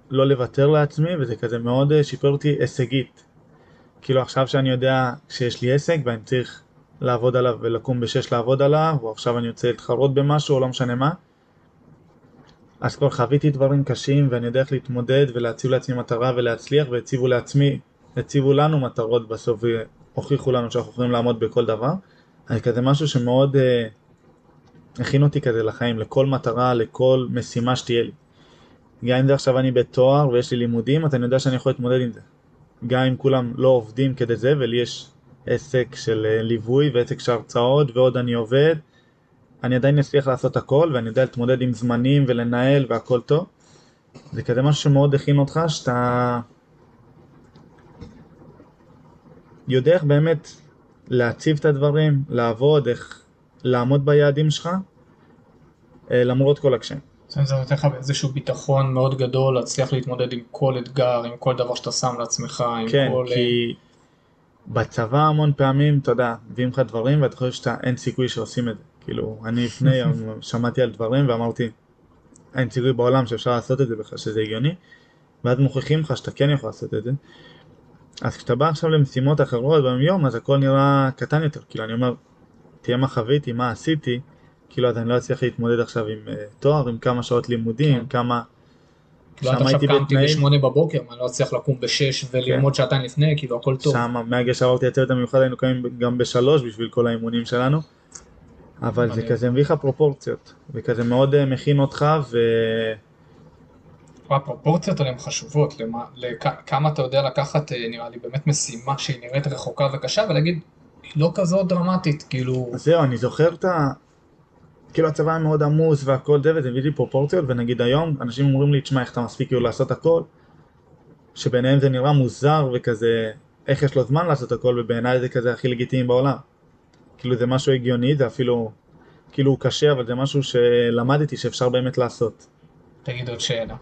לא לוותר לעצמי, וזה כזה מאוד אה, שיפר אותי הישגית. כאילו עכשיו שאני יודע שיש לי עסק ואני צריך לעבוד עליו ולקום בשש לעבוד עליו, או עכשיו אני רוצה להתחרות במשהו, או לא משנה מה, אז כבר חוויתי דברים קשים ואני יודע איך להתמודד ולהציב לעצמי מטרה ולהצליח והציבו לעצמי, הציבו לנו מטרות בסוף הוכיחו לנו שאנחנו יכולים לעמוד בכל דבר. זה כזה משהו שמאוד אה, הכין אותי כזה לחיים, לכל מטרה, לכל משימה שתהיה לי. גם אם זה עכשיו אני בתואר ויש לי לימודים, אז אני יודע שאני יכול להתמודד עם זה. גם אם כולם לא עובדים כדי זה, ולי יש עסק של אה, ליווי ועסק של הרצאות ועוד אני עובד, אני עדיין אצליח לעשות הכל ואני יודע להתמודד עם זמנים ולנהל והכל טוב. זה כזה משהו שמאוד הכין אותך, שאתה יודע איך באמת להציב את הדברים, לעבוד, איך לעמוד ביעדים שלך, אה, למרות כל הקשיים. זה נותן לך איזשהו ביטחון מאוד גדול להצליח להתמודד עם כל אתגר, עם כל דבר שאתה שם לעצמך, עם כן, כל... כן, כי בצבא המון פעמים, אתה יודע, מביאים לך דברים ואתה חושב שאתה אין סיכוי שעושים את זה. כאילו, אני לפני יום שמעתי על דברים ואמרתי, אין סיכוי בעולם שאפשר לעשות את זה בכלל, שזה הגיוני, ואז מוכיחים לך שאתה כן יכול לעשות את זה. אז כשאתה בא עכשיו למשימות אחרות ביום אז הכל נראה קטן יותר, כאילו אני אומר, תהיה מה חוויתי, מה עשיתי, כאילו אז אני לא אצליח להתמודד עכשיו עם uh, תואר, עם כמה שעות לימודים, כן. כמה... כאילו עד עכשיו קמתי בשמונה בבוקר, אני לא אצליח לקום בשש וללמוד שעתיים לפני, כאילו הכל טוב. שם מהרגע שעברתי הצוות המיוחד היינו קמים גם בשלוש בשביל כל האימונים שלנו. אבל זה. כזה מביא לך פרופורציות, וכזה מאוד אה, מכין אותך, ו... הפרופורציות האלה הן חשובות, למה, לכ- כמה אתה יודע לקחת, אה, נראה לי באמת משימה שהיא נראית רחוקה וקשה, ולהגיד, היא לא כזאת דרמטית, כאילו, אז זהו, אני זוכר את ה... כאילו הצבא היה מאוד עמוס והכל זה, וזה הביא לי פרופורציות, ונגיד היום אנשים אומרים לי, תשמע, איך אתה מספיק כאילו לעשות הכל? שביניהם זה נראה מוזר וכזה, איך יש לו זמן לעשות הכל, ובעיניי זה כזה הכי לגיטימי בעולם. כאילו זה משהו הגיוני, זה אפילו, כאילו הוא קשה, אבל זה משהו שלמדתי שאפשר באמת לעשות. תגיד עוד שאלה.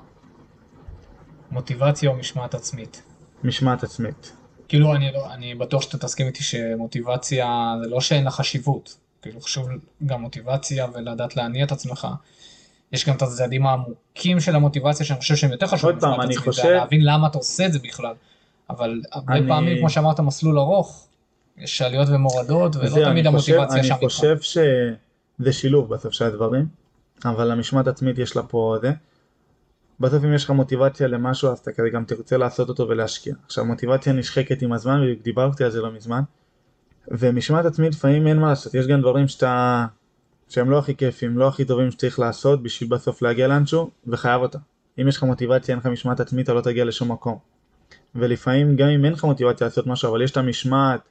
מוטיבציה או משמעת עצמית? משמעת עצמית. כאילו, אני, לא, אני בטוח שאתה תסכים איתי שמוטיבציה זה לא שאין לה חשיבות. כאילו, חשוב גם מוטיבציה ולדעת להניע את עצמך. יש גם את הצדדים העמוקים של המוטיבציה שאני חושב שהם יותר חשובים. עוד פעם, אני זה חושב- להבין למה אתה עושה את זה בכלל. אבל הרבה אני- פעמים, כמו שאמרת, מסלול ארוך, יש עליות ומורדות, ולא זהו, תמיד המוטיבציה שם אני. חושב שזה שילוב בסוף של הדברים, אבל המשמעת עצמית יש לה פה זה. בסוף אם יש לך מוטיבציה למשהו אז אתה כזה גם תרצה לעשות אותו ולהשקיע. עכשיו מוטיבציה נשחקת עם הזמן בדיוק דיברתי על זה לא מזמן. ומשמעת עצמית לפעמים אין מה לעשות, יש גם דברים שאתה... שהם לא הכי כיפים, לא הכי טובים שצריך לעשות בשביל בסוף להגיע לאנשהו, וחייב אותה. אם יש לך מוטיבציה, אין לך משמעת עצמית, אתה לא תגיע לשום מקום. ולפעמים גם אם אין לך מוטיבציה לעשות משהו, אבל יש את המשמעת,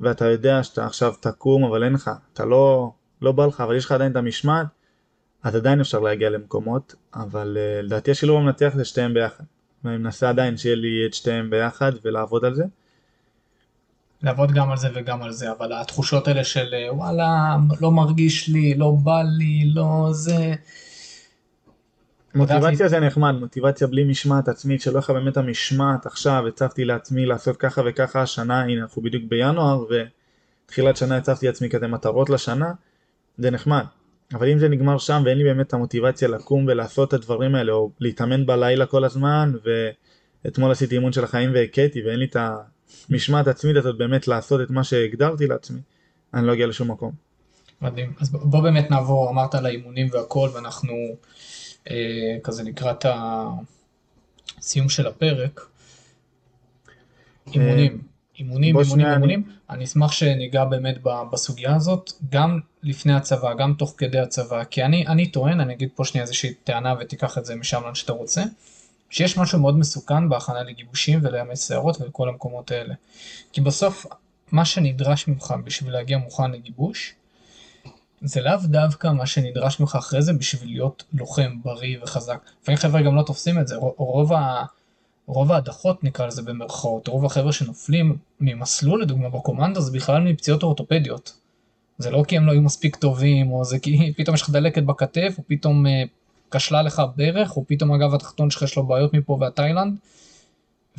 ואתה יודע שאתה עכשיו תקום, אבל אין לך, אתה לא, לא בא לך, אבל יש לך עדיין את המשמעת, אז עדיין אפשר להגיע למקומות, אבל uh, לדעתי השילוב המנצח זה שתיהם ביחד. ואני מנסה עדיין שיהיה לי את שתיהם ביחד ולעבוד על זה. לעבוד גם על זה וגם על זה, אבל התחושות האלה של אה, וואלה, לא מרגיש לי, לא בא לי, לא זה... מוטיבציה זה נחמד, מוטיבציה בלי משמעת עצמית, שלא לך באמת המשמעת עכשיו, הצבתי לעצמי לעשות ככה וככה השנה, הנה אנחנו בדיוק בינואר, ותחילת שנה הצבתי לעצמי כזה מטרות לשנה, זה נחמד. אבל אם זה נגמר שם ואין לי באמת את המוטיבציה לקום ולעשות את הדברים האלה, או להתאמן בלילה כל הזמן, ואתמול עשיתי אימון של החיים והכיתי, ואין לי את המשמעת עצמית הזאת באמת לעשות את מה שהגדרתי לעצמי, אני לא אגיע לשום מקום. מדהים. אז בוא באמת נעבור, אמרת על האימונים והכל, ואנחנו אה, כזה לקראת הסיום של הפרק. אימונים, אימונים, בוא אימונים, שנייה, אני- אימונים. אני אשמח שניגע באמת בסוגיה הזאת, גם לפני הצבא, גם תוך כדי הצבא, כי אני, אני טוען, אני אגיד פה שנייה איזושהי טענה ותיקח את זה משם לאן שאתה רוצה, שיש משהו מאוד מסוכן בהכנה לגיבושים ולימי סערות ולכל המקומות האלה. כי בסוף, מה שנדרש ממך בשביל להגיע מוכן לגיבוש, זה לאו דווקא מה שנדרש ממך אחרי זה בשביל להיות לוחם בריא וחזק. לפעמים חבר'ה גם לא תופסים את זה, רוב, ה, רוב ההדחות נקרא לזה במרכאות, רוב החבר'ה שנופלים ממסלול לדוגמה בקומנדו זה בכלל מפציעות אורתופדיות. זה לא כי הם לא היו מספיק טובים, או זה כי פתאום יש לך דלקת בכתף, או פתאום אה, כשלה לך ברך, או פתאום הגב התחתון שלך יש לו בעיות מפה והתאילנד.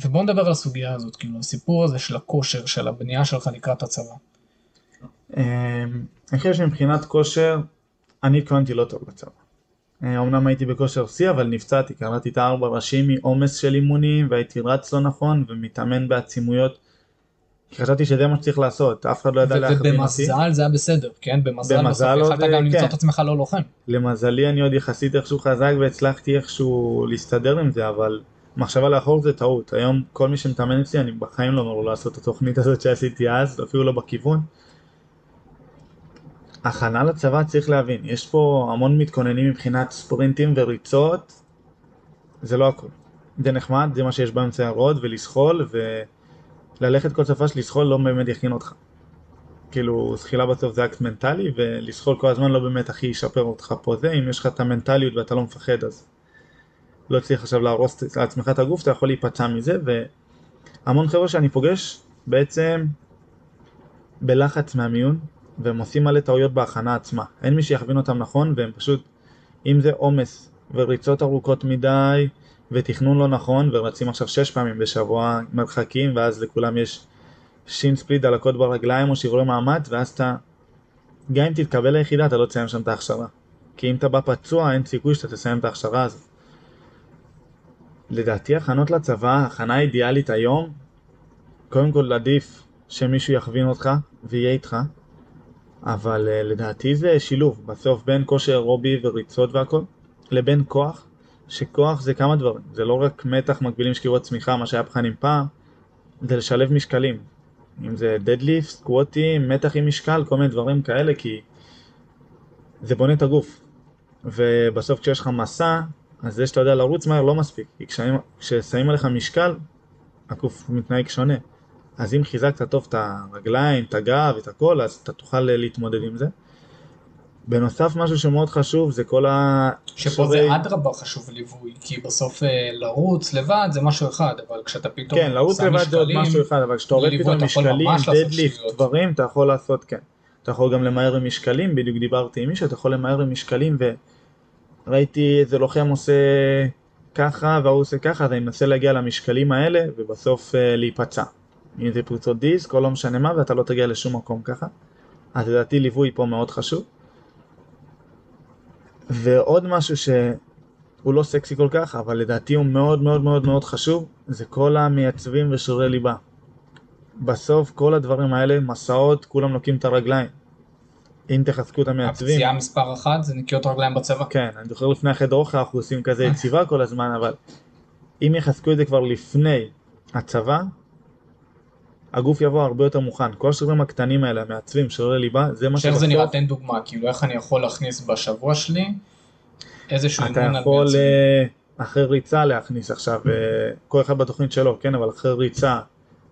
ובואו נדבר על הסוגיה הזאת, כאילו הסיפור הזה של הכושר, של הבנייה שלך לקראת הצבא. אמ, אני חושב שמבחינת כושר, אני התכוננתי לא טוב לצבא. אה, אמנם הייתי בכושר שיא, אבל נפצעתי, קראתי את הארבע ראשים מעומס של אימונים, והייתי רץ לא נכון, ומתאמן בעצימויות. כי חשבתי שזה מה שצריך לעשות, אף אחד לא ידע ו- להכווין אותי. ובמזל זה היה בסדר, כן? במזל במזל בסוף יכלת גם למצוא כן. את עצמך לא לוחם. למזלי אני עוד יחסית איכשהו חזק והצלחתי איכשהו להסתדר עם זה, אבל מחשבה לאחור זה טעות. היום כל מי שמתאמן אצלי, אני בחיים לא אומר לו לעשות את התוכנית הזאת שעשיתי אז, אפילו לא בכיוון. הכנה לצבא צריך להבין, יש פה המון מתכוננים מבחינת ספרינטים וריצות, זה לא הכל. זה נחמד, זה מה שיש באמצע הרוד, ולסחול, וללכת כל שפה של לסחול לא באמת יכין אותך. כאילו, זחילה בסוף זה אקט מנטלי, ולסחול כל הזמן לא באמת הכי ישפר אותך פה זה, אם יש לך את המנטליות ואתה לא מפחד אז לא צריך עכשיו להרוס לעצמך את הגוף, אתה יכול להיפצע מזה, והמון חבר'ה שאני פוגש בעצם בלחץ מהמיון, והם עושים מלא טעויות בהכנה עצמה. אין מי שיכווין אותם נכון, והם פשוט, אם זה עומס וריצות ארוכות מדי, ותכנון לא נכון, ורצים עכשיו שש פעמים בשבוע מרחקים, ואז לכולם יש שין ספליט דלקות ברגליים או שברי מעמד, ואז אתה, גם אם תתקבל ליחידה, אתה לא תסיים שם את ההכשרה. כי אם אתה בא פצוע, אין סיכוי שאתה תסיים את ההכשרה הזאת. לדעתי הכנות לצבא, הכנה אידיאלית היום, קודם כל עדיף שמישהו יכווין אותך ויהיה איתך, אבל uh, לדעתי זה שילוב, בסוף בין כושר אירובי וריצות והכל, לבין כוח, שכוח זה כמה דברים, זה לא רק מתח מקבילים שקירות צמיחה, מה שהיה בחנים פעם, זה לשלב משקלים, אם זה דדליפט, סקווטים, מתח עם משקל, כל מיני דברים כאלה, כי זה בונה את הגוף. ובסוף כשיש לך מסע, אז זה שאתה יודע לרוץ מהר לא מספיק, כי כששמים עליך משקל, הגוף מתנהג שונה. אז אם חיזקת טוב את הרגליים, את הגב, את הכל, אז אתה תוכל להתמודד עם זה. בנוסף, משהו שמאוד חשוב זה כל ה... שפה זה אדרבה חשוב ליווי, כי בסוף אה, לרוץ לבד זה משהו אחד, אבל כשאתה פתאום כן, לרוץ לבד זה עוד משהו אחד, אבל כשאתה עובד פתאום משקלים, דדליפט, דברים, אתה יכול לעשות, כן. אתה יכול גם למהר עם משקלים, בדיוק דיברתי עם מישהו, אתה יכול למהר עם משקלים, וראיתי איזה לוחם עושה ככה, והוא עושה ככה, אז אני מנסה להגיע למשקלים האלה, ובסוף uh, להיפצע. אם זה פריצות דיסק או לא משנה מה, ואתה לא תגיע לשום מקום ככה. אז לדעתי ליווי פה מאוד חשוב. ועוד משהו שהוא לא סקסי כל כך, אבל לדעתי הוא מאוד מאוד מאוד מאוד חשוב, זה כל המייצבים ושיעורי ליבה. בסוף כל הדברים האלה, מסעות, כולם נוקעים את הרגליים. אם תחזקו את המייצבים. הפציעה מספר אחת זה נקיות רגליים בצבא. כן, אני זוכר לפני החדר אוכל אנחנו עושים כזה יציבה כל הזמן, אבל אם יחזקו את זה כבר לפני הצבא, הגוף יבוא הרבה יותר מוכן. כל השרירים הקטנים האלה, המעצבים, שרירי ליבה, זה מה שבסוף... איך זה נראה? תן דוגמה, כאילו איך אני יכול להכניס בשבוע שלי איזשהו אימון על מעצבים. אתה יכול אה, אחרי ריצה להכניס עכשיו, אה, כל אחד בתוכנית שלו, כן, אבל אחרי ריצה,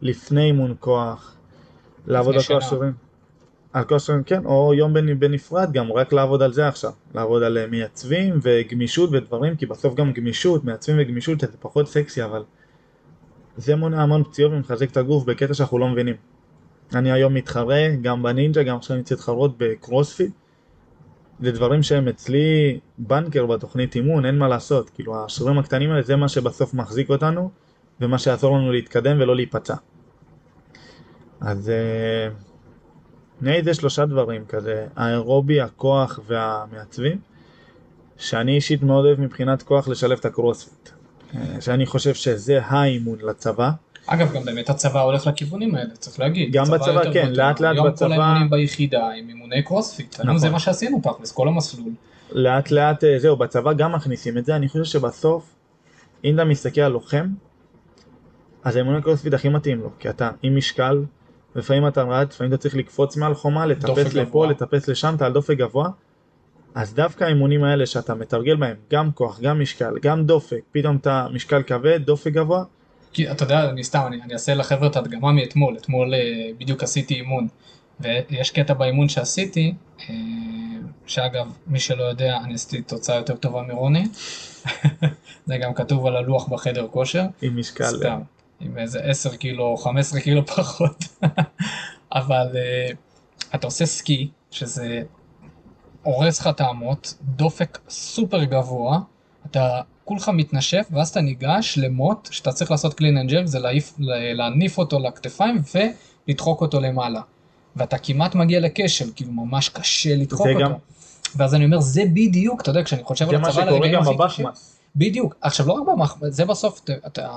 לפני אימון כוח, לעבוד על כל השרירים. על כל השרירים, כן, או יום בנפרד גם, רק לעבוד על זה עכשיו. לעבוד על אה, מייצבים וגמישות ודברים, כי בסוף גם גמישות, מייצבים וגמישות זה פחות סקסי, אבל... זה מונע המון פציעות ומחזק את הגוף בקטע שאנחנו לא מבינים. אני היום מתחרה, גם בנינג'ה, גם עכשיו אני צריך להתחרות בקרוספיט. זה דברים שהם אצלי בעיקר בתוכנית אימון, אין מה לעשות. כאילו השרירים הקטנים האלה זה מה שבסוף מחזיק אותנו, ומה שיעזור לנו להתקדם ולא להיפצע. אז נהיה זה שלושה דברים כזה, האירובי, הכוח והמייצבים, שאני אישית מאוד אוהב מבחינת כוח לשלב את הקרוספיט. אה, שאני חושב שזה האימון לצבא. אגב, גם באמת הצבא הולך לכיוונים האלה, צריך להגיד. גם בצבא, כן, לאט לאט בצבא. היום כל האימונים ביחידה הם אימוני קרוספיט, נכון. זה מה שעשינו תכלס, כל המסלול. לאט לאט, אה, זהו, בצבא גם מכניסים את זה, אני חושב שבסוף, אם אתה מסתכל על לוחם, אז האימוני קרוספיט הכי מתאים לו, כי אתה עם משקל, לפעמים אתה רץ, לפעמים אתה צריך לקפוץ מעל חומה, לטפס לפה, לטפס לשם, אתה על דופק גבוה, אז דווקא האימונים האלה שאתה מתרגל בהם, גם כוח, גם משקל, גם דופק, פתאום אתה משקל כבד, דופק גבוה. כי אתה יודע, אני סתם, אני, אני אעשה לחבר'ה את הדגמה מאתמול, אתמול אה, בדיוק עשיתי אימון, ויש קטע באימון שעשיתי, אה, שאגב, מי שלא יודע, אני עשיתי תוצאה יותר טובה מרוני, זה גם כתוב על הלוח בחדר כושר. עם משקל. סתם, עם איזה 10 קילו, 15 קילו פחות, אבל אה, אתה עושה סקי, שזה הורס לך את האמות, דופק סופר גבוה, אתה כולך מתנשף ואז אתה ניגש למוט שאתה צריך לעשות clean and jerk, זה להעיף, להניף אותו לכתפיים ולדחוק אותו למעלה. ואתה כמעט מגיע לכשל, כאילו ממש קשה לדחוק אותו. גם... ואז אני אומר, זה בדיוק, אתה יודע, כשאני חושב על הצבא, מה שקורה גם בבחמאס. בדיוק, עכשיו לא רק במחמאס, זה בסוף, אתה,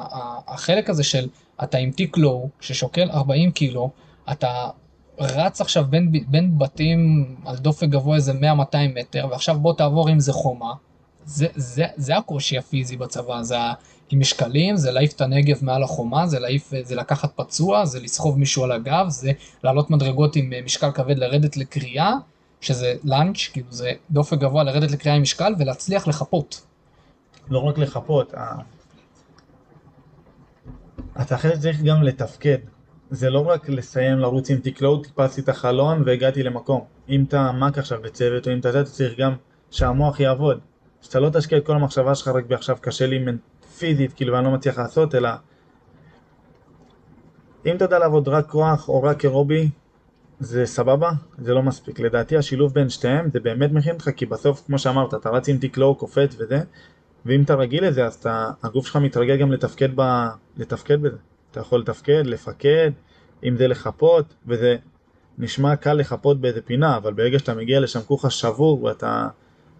החלק הזה של אתה עם טיק לואו, ששוקל 40 קילו, אתה רץ עכשיו בין, בין בתים על דופק גבוה איזה 100-200 מטר, ועכשיו בוא תעבור עם זה חומה. זה, זה, זה הקושי הפיזי בצבא, זה עם משקלים, זה להעיף את הנגב מעל החומה, זה להעיף, זה לקחת פצוע, זה לסחוב מישהו על הגב, זה לעלות מדרגות עם אה, משקל כבד, לרדת לקריאה, שזה לאנץ', כאילו זה דופק גבוה, לרדת לקריאה עם משקל, ולהצליח לחפות. לא רק לחפות, אתה אחרי זה צריך גם לתפקד. זה לא רק לסיים לרוץ עם תקלעות, טיפסתי את החלון והגעתי למקום. אם אתה מק עכשיו בצוות או אם אתה זה, אתה צריך גם שהמוח יעבוד. שאתה לא תשקיע את כל המחשבה שלך רק בעכשיו קשה לי פיזית, כאילו ואני לא מצליח לעשות, אלא אם אתה יודע לעבוד רק כוח או רק אירובי, זה סבבה, זה לא מספיק. לדעתי השילוב בין שתיהם זה באמת מכין אותך, כי בסוף, כמו שאמרת, אתה רץ עם תקלו, קופץ וזה, ואם אתה רגיל לזה, אז אתה, הגוף שלך מתרגל גם לתפקד, ב, לתפקד בזה. אתה יכול לתפקד, לפקד, אם זה לחפות, וזה נשמע קל לחפות באיזה פינה, אבל ברגע שאתה מגיע לשם כוחה שבור ואתה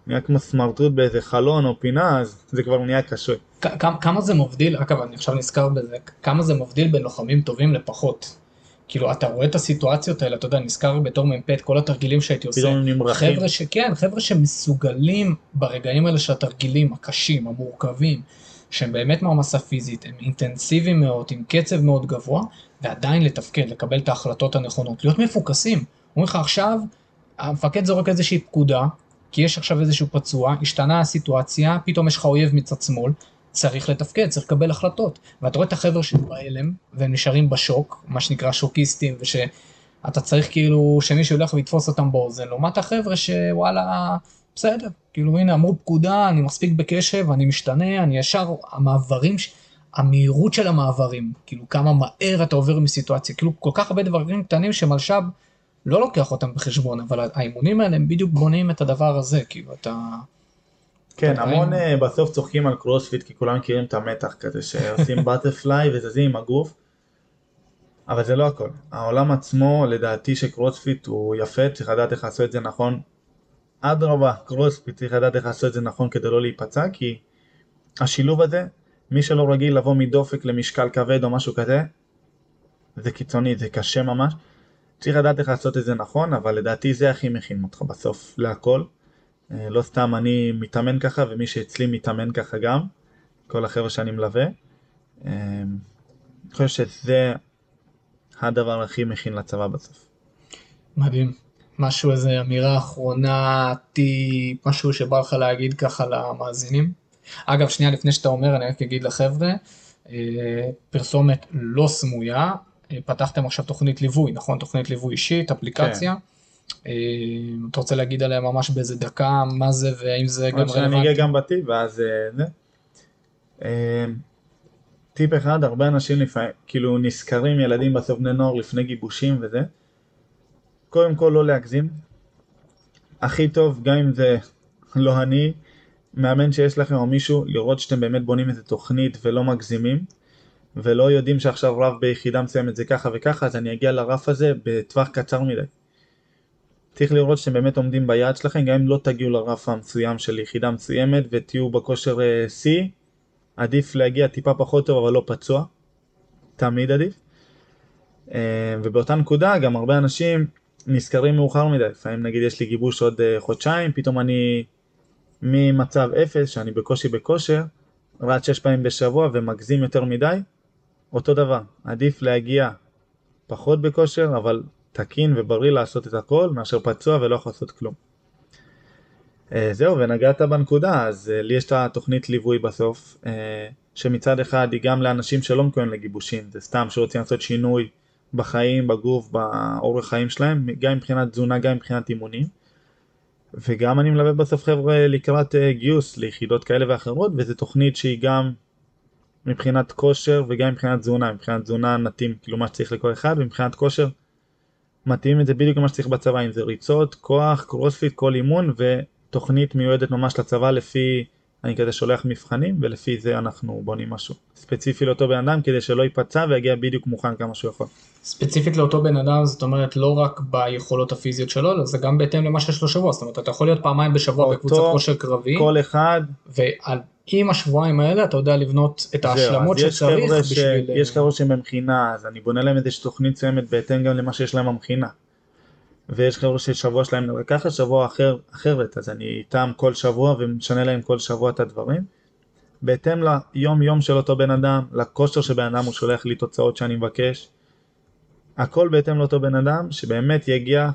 נהיה כמו סמרטוט באיזה חלון או פינה, אז זה כבר נהיה קשה. כמה- זה מבדיל, אגב אני עכשיו נזכר בזה, כמה זה מבדיל בין לוחמים טובים לפחות. כאילו אתה רואה את הסיטואציות האלה, אתה יודע, נזכר בתור מ"פ את כל התרגילים שהייתי עושה. פתאום נמרחים. חבר'ה שכן, חבר'ה שמסוגלים ברגעים האלה של התרגילים הקשים, המורכבים, שהם באמת מעמסה פיזית, הם אינטנסיביים מאוד, עם קצב מאוד גבוה, ועדיין לתפקד, לקבל את ההחלטות הנכונות, להיות מפוקסים. אומרים לך עכשיו, המפקד זורק איזושהי פקודה, כי יש עכשיו איזשהו פצוע, השתנה הסיטואציה, פתאום יש לך אויב מצד שמאל, צריך לתפקד, צריך לקבל החלטות. ואתה רואה את החבר'ה שהם בהלם, והם נשארים בשוק, מה שנקרא שוקיסטים, ושאתה צריך כאילו שמישהו ילך ויתפוס אותם באוזן, לעומת החבר'ה שוואלה, בסדר, כאילו הנה אמרו פקודה, אני מספיק בקשב, אני משתנה, אני ישר, המעברים, המהירות של המעברים, כאילו כמה מהר אתה עובר מסיטואציה, כאילו כל כך הרבה דברים קטנים שמלש"ב לא לוקח אותם בחשבון, אבל האימונים האלה הם בדיוק בונים את הדבר הזה, כאילו אתה... כן, טוב, המון ראינו. אה, בסוף צוחקים על קרוספיט כי כולם מכירים את המתח כזה שעושים ב butterfly וזזים עם הגוף. אבל זה לא הכל. העולם עצמו לדעתי שקרוספיט הוא יפה, צריך לדעת איך לעשות את זה נכון. אדרבה, קרוספיט צריך לדעת איך לעשות את זה נכון כדי לא להיפצע כי השילוב הזה, מי שלא רגיל לבוא מדופק למשקל כבד או משהו כזה, זה קיצוני, זה קשה ממש. צריך לדעת איך לעשות את זה נכון, אבל לדעתי זה הכי מכין אותך בסוף להכל. אה, לא סתם אני מתאמן ככה ומי שאצלי מתאמן ככה גם, כל החבר'ה שאני מלווה. אה, אני חושב שזה הדבר הכי מכין לצבא בסוף. מדהים. משהו, איזה אמירה אחרונה, טיפ, משהו שבא לך להגיד ככה למאזינים? אגב, שנייה לפני שאתה אומר, אני רק אגיד לחבר'ה, אה, פרסומת לא סמויה, אה, פתחתם עכשיו תוכנית ליווי, נכון? תוכנית ליווי אישית, אפליקציה. אה, אתה רוצה להגיד עליה ממש באיזה דקה, מה זה והאם זה גם עוד שאני אגיע רלוונטי? גם בטיפ ואז זה. טיפ אחד, הרבה אנשים לפעמים, כאילו נזכרים ילדים בסוף בני נוער לפני גיבושים וזה. קודם כל לא להגזים. הכי טוב, גם אם זה לא אני, מאמן שיש לכם או מישהו, לראות שאתם באמת בונים איזה תוכנית ולא מגזימים. ולא יודעים שעכשיו רב ביחידה מסוימת זה ככה וככה, אז אני אגיע לרף הזה בטווח קצר מדי. צריך לראות שאתם באמת עומדים ביעד שלכם, גם אם לא תגיעו לרף המסוים של יחידה מסוימת ותהיו בכושר אה, שיא, עדיף להגיע טיפה פחות טוב אבל לא פצוע, תמיד עדיף. אה, ובאותה נקודה גם הרבה אנשים נזכרים מאוחר מדי, לפעמים נגיד יש לי גיבוש עוד אה, חודשיים, פתאום אני ממצב אפס, שאני בקושי בכושר, רץ שש פעמים בשבוע ומגזים יותר מדי, אותו דבר, עדיף להגיע פחות בכושר, אבל תקין ובריא לעשות את הכל, מאשר פצוע ולא יכול לעשות כלום. אה, זהו, ונגעת בנקודה, אז אה, לי יש את התוכנית ליווי בסוף, שמצד אחד היא גם לאנשים שלא מקוים לגיבושים, זה סתם שרוצים לעשות שינוי בחיים, בגוף, באורח חיים שלהם, גם מבחינת תזונה, גם מבחינת אימונים. וגם אני מלווה בסוף חבר'ה לקראת אה, גיוס ליחידות כאלה ואחרות, וזו תוכנית שהיא גם מבחינת כושר וגם מבחינת תזונה, מבחינת תזונה נתאים כאילו מה שצריך לכל אחד, ומבחינת כושר מתאים את זה בדיוק למה שצריך בצבא, אם זה ריצות, כוח, קרוספיט, כל אימון, ותוכנית מיועדת ממש לצבא לפי, אני כזה שולח מבחנים, ולפי זה אנחנו בונים משהו ספציפי לאותו בן אדם, כדי שלא ייפצע ויגיע בדיוק מוכן כמה שהוא יכול. ספציפית לאותו בן אדם, זאת אומרת לא רק ביכולות הפיזיות שלו, אלא זה גם בהתאם למה שיש לו שבוע, זאת אומרת אתה יכול להיות פעמיים בשבוע בקבוצת כושר קרבי, כל אחד ועם השבועיים האלה אתה יודע לבנות את ההשלמות שצריך ש- בשביל... יש חבר'ה שהם במכינה, אז אני בונה להם איזושהי תוכנית מסוימת בהתאם גם למה שיש להם במכינה. ויש חבר'ה ששבוע שלהם נראה ככה, שבוע אחר אחרת, אז אני איתם כל שבוע ומשנה להם כל שבוע את הדברים. בהתאם ליום יום של אותו בן אדם, לכושר של בן אדם, הוא שולח לי תוצאות שאני מבקש. הכל בהתאם לאותו בן אדם, שבאמת יגיע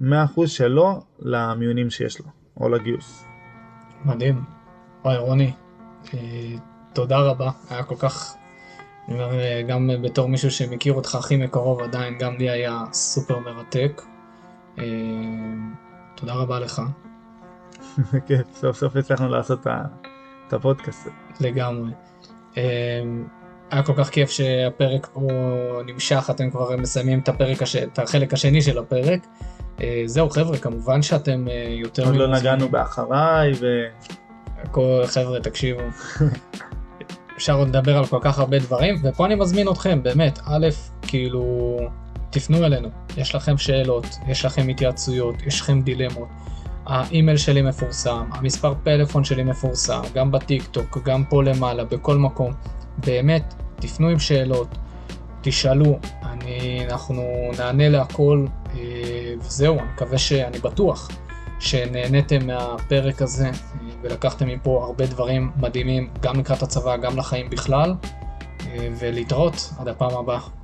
100% שלו למיונים שיש לו, או לגיוס. מדהים. וואי רוני, אה, תודה רבה, היה כל כך, אני אומר, אה, גם בתור מישהו שמכיר אותך הכי מקרוב עדיין, גם לי היה סופר מרתק. אה, תודה רבה לך, כן, סוף סוף הצלחנו לעשות את הפודקאסט. לגמרי. אה, היה כל כך כיף שהפרק פה נמשך, אתם כבר מסיימים את הפרק, הש... את החלק השני של הפרק. אה, זהו חבר'ה, כמובן שאתם יותר עוד לא. נגענו באחריי, ו... כל חבר'ה תקשיבו. אפשר עוד לדבר על כל כך הרבה דברים, ופה אני מזמין אתכם, באמת, א', כאילו, תפנו אלינו, יש לכם שאלות, יש לכם התייעצויות, יש לכם דילמות. האימייל שלי מפורסם, המספר פלאפון שלי מפורסם, גם בטיק טוק, גם פה למעלה, בכל מקום. באמת, תפנו עם שאלות, תשאלו, אני, אנחנו נענה להכל, אה, וזהו, אני מקווה שאני בטוח שנהניתם מהפרק הזה אה, ולקחתם מפה הרבה דברים מדהימים, גם לקראת הצבא, גם לחיים בכלל, אה, ולהתראות עד הפעם הבאה.